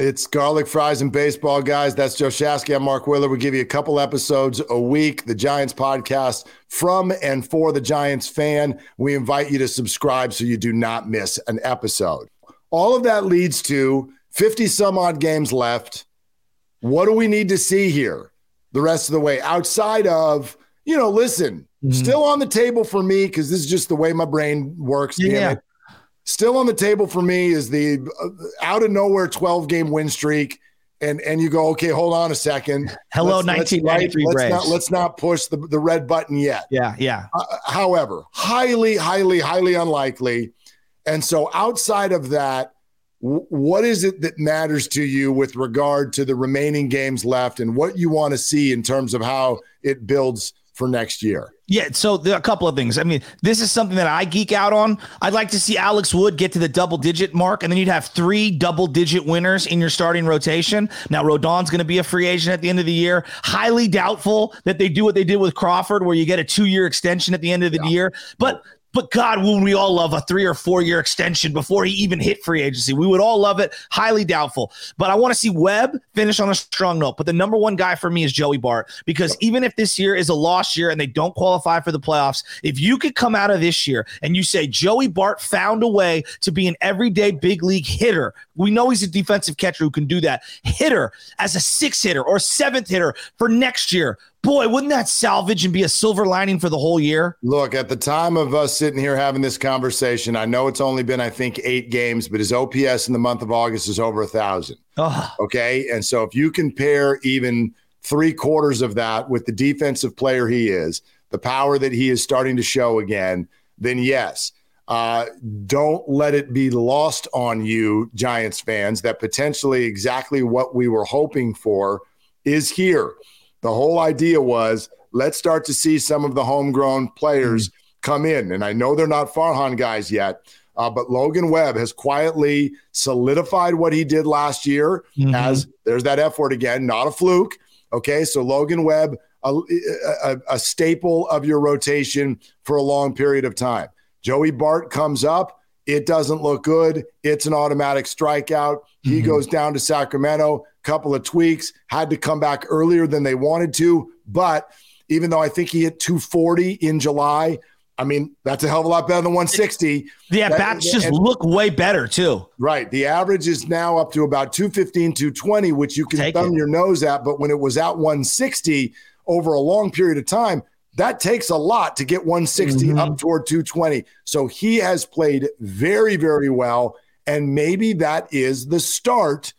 It's garlic fries and baseball, guys. That's Joe Shasky. I'm Mark Willard. We give you a couple episodes a week, the Giants podcast from and for the Giants fan. We invite you to subscribe so you do not miss an episode. All of that leads to 50 some odd games left. What do we need to see here the rest of the way outside of, you know, listen, mm-hmm. still on the table for me because this is just the way my brain works. Yeah. Still on the table for me is the uh, out of nowhere 12 game win streak. And, and you go, okay, hold on a second. Hello, let's, 1993 let's, let's not, let's not push the, the red button yet. Yeah, yeah. Uh, however, highly, highly, highly unlikely. And so outside of that, what is it that matters to you with regard to the remaining games left and what you want to see in terms of how it builds for next year? Yeah, so there are a couple of things. I mean, this is something that I geek out on. I'd like to see Alex Wood get to the double digit mark, and then you'd have three double digit winners in your starting rotation. Now, Rodon's going to be a free agent at the end of the year. Highly doubtful that they do what they did with Crawford, where you get a two year extension at the end of the yeah. year. But but God, would we all love a three or four year extension before he even hit free agency? We would all love it. Highly doubtful. But I want to see Webb finish on a strong note. But the number one guy for me is Joey Bart because even if this year is a lost year and they don't qualify for the playoffs, if you could come out of this year and you say Joey Bart found a way to be an everyday big league hitter, we know he's a defensive catcher who can do that. Hitter as a six hitter or seventh hitter for next year. Boy, wouldn't that salvage and be a silver lining for the whole year? Look, at the time of us sitting here having this conversation, I know it's only been, I think, eight games, but his OPS in the month of August is over a thousand. Oh. Okay. And so if you compare even three quarters of that with the defensive player he is, the power that he is starting to show again, then yes. Uh, don't let it be lost on you, Giants fans, that potentially exactly what we were hoping for is here. The whole idea was let's start to see some of the homegrown players mm-hmm. come in. And I know they're not Farhan guys yet, uh, but Logan Webb has quietly solidified what he did last year mm-hmm. as there's that F word again, not a fluke. Okay. So Logan Webb, a, a, a staple of your rotation for a long period of time. Joey Bart comes up. It doesn't look good. It's an automatic strikeout. He mm-hmm. goes down to Sacramento couple of tweaks, had to come back earlier than they wanted to. But even though I think he hit 240 in July, I mean, that's a hell of a lot better than 160. Yeah, bats just and, look way better too. Right. The average is now up to about 215, 220, which you can Take thumb it. your nose at. But when it was at 160 over a long period of time, that takes a lot to get 160 mm-hmm. up toward 220. So he has played very, very well. And maybe that is the start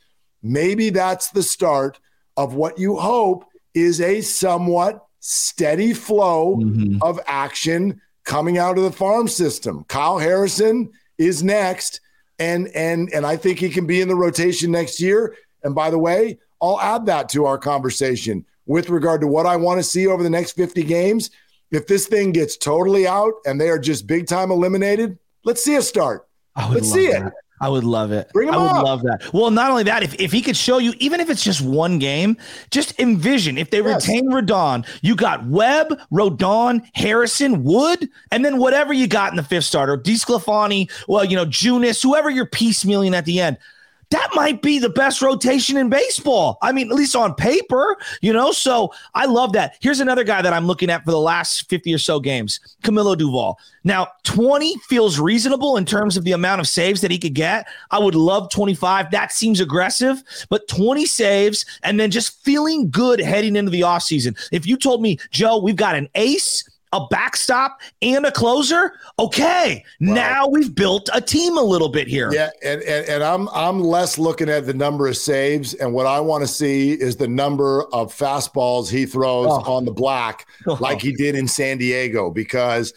maybe that's the start of what you hope is a somewhat steady flow mm-hmm. of action coming out of the farm system. Kyle Harrison is next and and and I think he can be in the rotation next year. And by the way, I'll add that to our conversation with regard to what I want to see over the next 50 games. If this thing gets totally out and they are just big time eliminated, let's see a start. Let's see that. it. I would love it. Bring him I would up. love that. Well, not only that, if, if he could show you, even if it's just one game, just envision if they yes. retain Rodon, you got Webb, Rodon, Harrison, Wood, and then whatever you got in the fifth starter, DeSclafani, well, you know, Junis, whoever you're piecemealing at the end that might be the best rotation in baseball. I mean, at least on paper, you know. So I love that. Here's another guy that I'm looking at for the last 50 or so games Camilo Doval. Now, 20 feels reasonable in terms of the amount of saves that he could get. I would love 25. That seems aggressive, but 20 saves and then just feeling good heading into the offseason. If you told me, Joe, we've got an ace a backstop and a closer. Okay, now we've built a team a little bit here. Yeah, and, and and I'm I'm less looking at the number of saves, and what I want to see is the number of fastballs he throws oh. on the black, oh. like he did in San Diego, because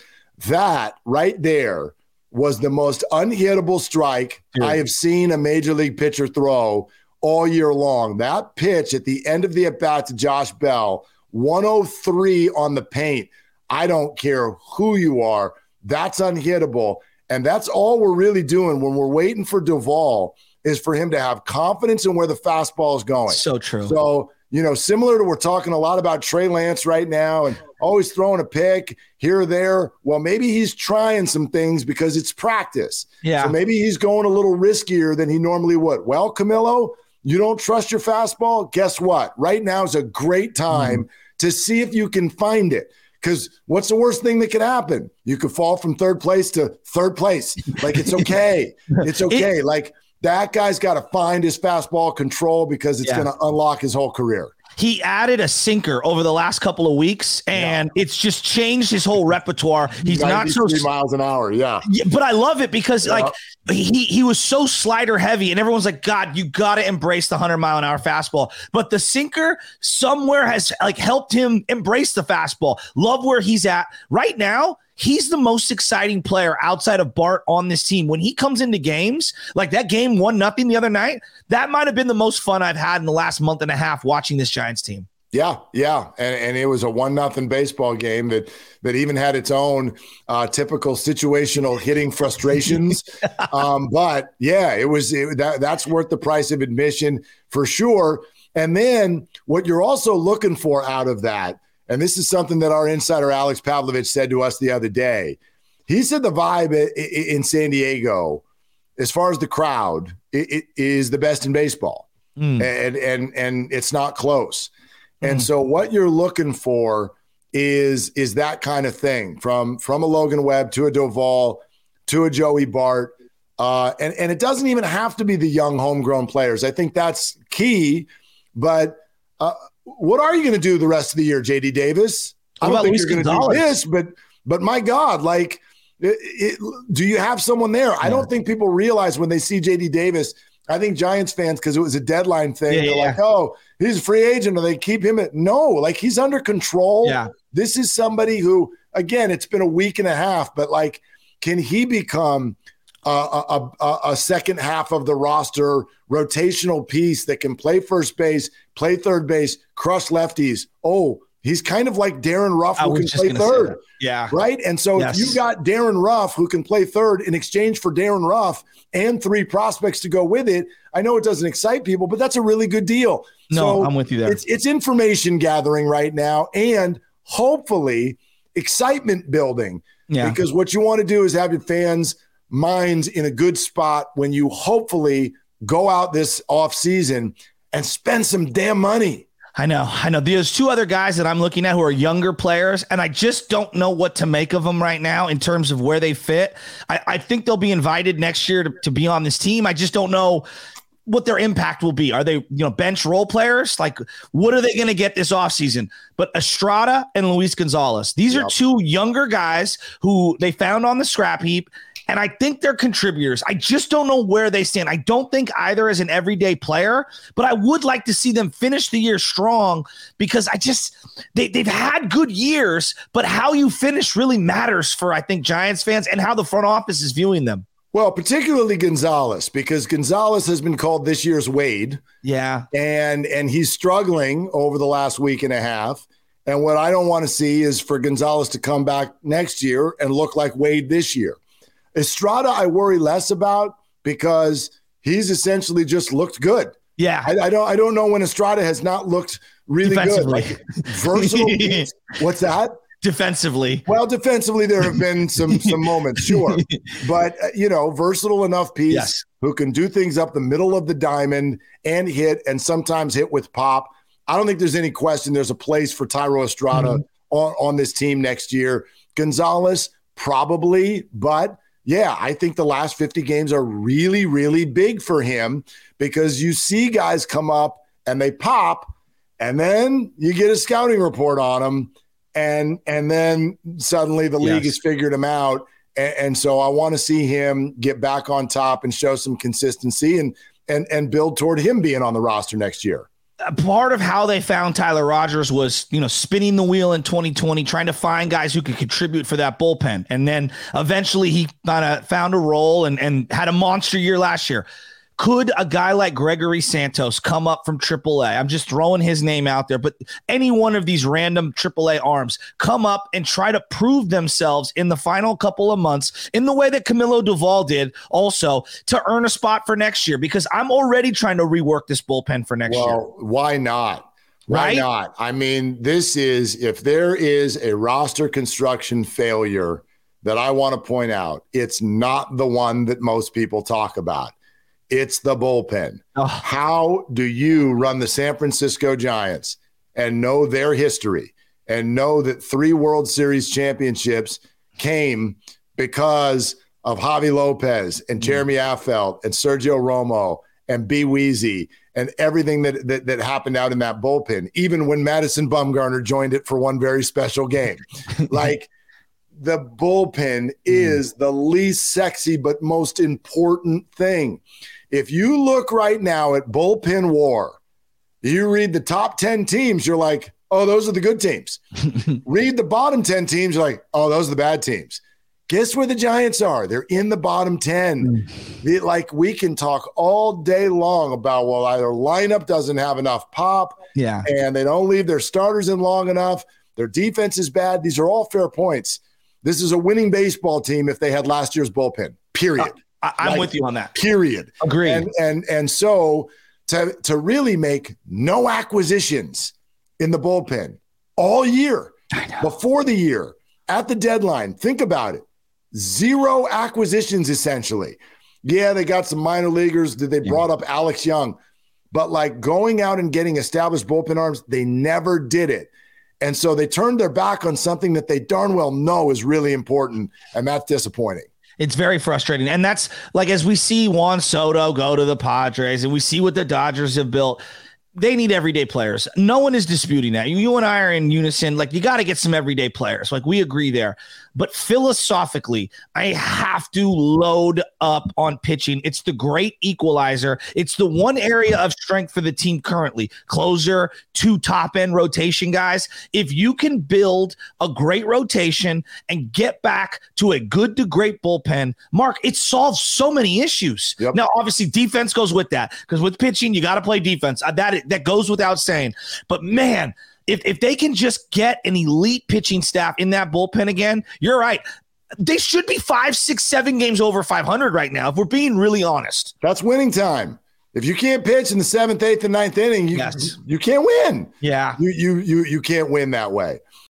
that right there was the most unhittable strike Dude. I have seen a major league pitcher throw all year long. That pitch at the end of the at bat to Josh Bell, 103 on the paint I don't care who you are. That's unhittable. And that's all we're really doing when we're waiting for Doval is for him to have confidence in where the fastball is going. So true. So, you know, similar to we're talking a lot about Trey Lance right now and always throwing a pick here or there. Well, maybe he's trying some things because it's practice. Yeah. So maybe he's going a little riskier than he normally would. Well, Camilo, you don't trust your fastball, guess what? Right now is a great time mm. to see if you can find it. Because what's the worst thing that could happen? You could fall from third place to third place. Like it's okay. it's okay. It, like that guy's got to find his fastball control because it's yeah. going to unlock his whole career he added a sinker over the last couple of weeks, and yeah. it's just changed his whole repertoire. He's not so miles an hour, yeah. yeah. But I love it because yeah. like he he was so slider heavy, and everyone's like, God, you got to embrace the hundred mile an hour fastball. But the sinker somewhere has like helped him embrace the fastball. Love where he's at right now he's the most exciting player outside of Bart on this team. When he comes into games, like that game one nothing the other night, that might have been the most fun I've had in the last month and a half watching this Giants team. Yeah, yeah, and, and it was a one nothing baseball game that that even had its own uh, typical situational hitting frustrations. um, but yeah, it was it, that that's worth the price of admission for sure. And then what you're also looking for out of that and this is something that our insider Alex Pavlovic said to us the other day. He said the vibe in San Diego, as far as the crowd, it is the best in baseball, mm. and and and it's not close. Mm. And so, what you're looking for is is that kind of thing from from a Logan Webb to a Doval to a Joey Bart. Uh, and, and it doesn't even have to be the young homegrown players. I think that's key. But uh, what are you going to do the rest of the year, JD Davis? I don't think Luis you're going to do this, but but my God, like, it, it, do you have someone there? Yeah. I don't think people realize when they see JD Davis. I think Giants fans, because it was a deadline thing, yeah, they're yeah. like, "Oh, he's a free agent," or they keep him at no, like he's under control. Yeah, this is somebody who, again, it's been a week and a half, but like, can he become? A, a, a, second half of the roster rotational piece that can play first base, play third base, crush lefties. Oh, he's kind of like Darin Ruf who can play third. Yeah. Right. And so yes. if you got Darin Ruf who can play third in exchange for Darin Ruf and three prospects to go with it, I know it doesn't excite people, but that's a really good deal. No, so I'm with you there. It's, it's information gathering right now and hopefully excitement building. Yeah. Because what you want to do is have your fans minds in a good spot when you hopefully go out this off season and spend some damn money. I know, I know. There's two other guys that I'm looking at who are younger players, and I just don't know what to make of them right now in terms of where they fit. I, I think they'll be invited next year to, to be on this team. I just don't know what their impact will be. Are they, you know, bench role players? Like, what are they going to get this offseason? But Estrada and Luis Gonzalez, these yep. are two younger guys who they found on the scrap heap and I think they're contributors. I just don't know where they stand. I don't think either is an everyday player, but I would like to see them finish the year strong because I just they, they've had good years, but how you finish really matters for I think Giants fans and how the front office is viewing them. Well, particularly Gonzalez, because Gonzalez has been called this year's Wade. Yeah. And and he's struggling over the last week and a half. And what I don't want to see is for Gonzalez to come back next year and look like Wade this year. Estrada, I worry less about because he's essentially just looked good. Yeah, I, I don't. I don't know when Estrada has not looked really good. Like versatile. What's that? Defensively, well, defensively there have been some some moments, sure, but uh, you know, versatile enough piece yes. who can do things up the middle of the diamond and hit, and sometimes hit with pop. I don't think there's any question. There's a place for Thairo Estrada mm-hmm. on, on this team next year. Gonzalez probably, but yeah, I think the last 50 games are really, really big for him because you see guys come up and they pop, and then you get a scouting report on them, and and then suddenly the league yes. has figured him out. And, and so I want to see him get back on top and show some consistency and and and build toward him being on the roster next year part of how they found Tyler Rogers was, you know, spinning the wheel in 2020, trying to find guys who could contribute for that bullpen. And then eventually he kind of found a role and, and had a monster year last year. Could a guy like Gregory Santos come up from AAA? I'm just throwing his name out there, but any one of these random AAA arms come up and try to prove themselves in the final couple of months in the way that Camilo Doval did also to earn a spot for next year because I'm already trying to rework this bullpen for next well, year. Why not? Why right? not? I mean, this is if there is a roster construction failure that I want to point out, it's not the one that most people talk about It's the bullpen. Oh. How do you run the San Francisco Giants and know their history and know that three World Series championships came because of Javy Lopez and mm. Jeremy Affeldt and Sergio Romo and B Weezy and everything that, that, that happened out in that bullpen, even when Madison Bumgarner joined it for one very special game. like the bullpen mm. is the least sexy but most important thing. If you look right now at bullpen war, you read the top 10 teams, you're like, oh, those are the good teams. read the bottom 10 teams, you're like, oh, those are the bad teams. Guess where the Giants are? They're in the bottom 10. Mm. like we can talk all day long about, well, either lineup doesn't have enough pop, yeah, and they don't leave their starters in long enough. Their defense is bad. These are all fair points. This is a winning baseball team if they had last year's bullpen. Period. I, am like, with you on that. Period. Agree. And and and so to to really make no acquisitions in the bullpen all year before the year at the deadline. Think about it. Zero acquisitions essentially. Yeah, they got some minor leaguers. Did They brought up Alex Young, but like going out and getting established bullpen arms, they never did it. And so they turned their back on something that they darn well know is really important, and that's disappointing. It's very frustrating. And that's like as we see Juan Soto go to the Padres and we see what the Dodgers have built they need everyday players. No one is disputing that. You and I are in unison. Like, you got to get some everyday players. Like, we agree there. But philosophically, I have to load up on pitching. It's the great equalizer. It's the one area of strength for the team currently. Closer, two top end rotation guys. If you can build a great rotation and get back to a good to great bullpen, Mark, it solves so many issues. Yep. Now, obviously, defense goes with that because with pitching, you got to play defense. Uh, that that goes without saying. But man, if, if they can just get an elite pitching staff in that bullpen again, you're right. They should be five, six, seven games over 500 right now, if we're being really honest. That's winning time. If you can't pitch in the seventh, eighth, and ninth inning, you, yes. you can't win. Yeah. You, you, you, you can't win that way.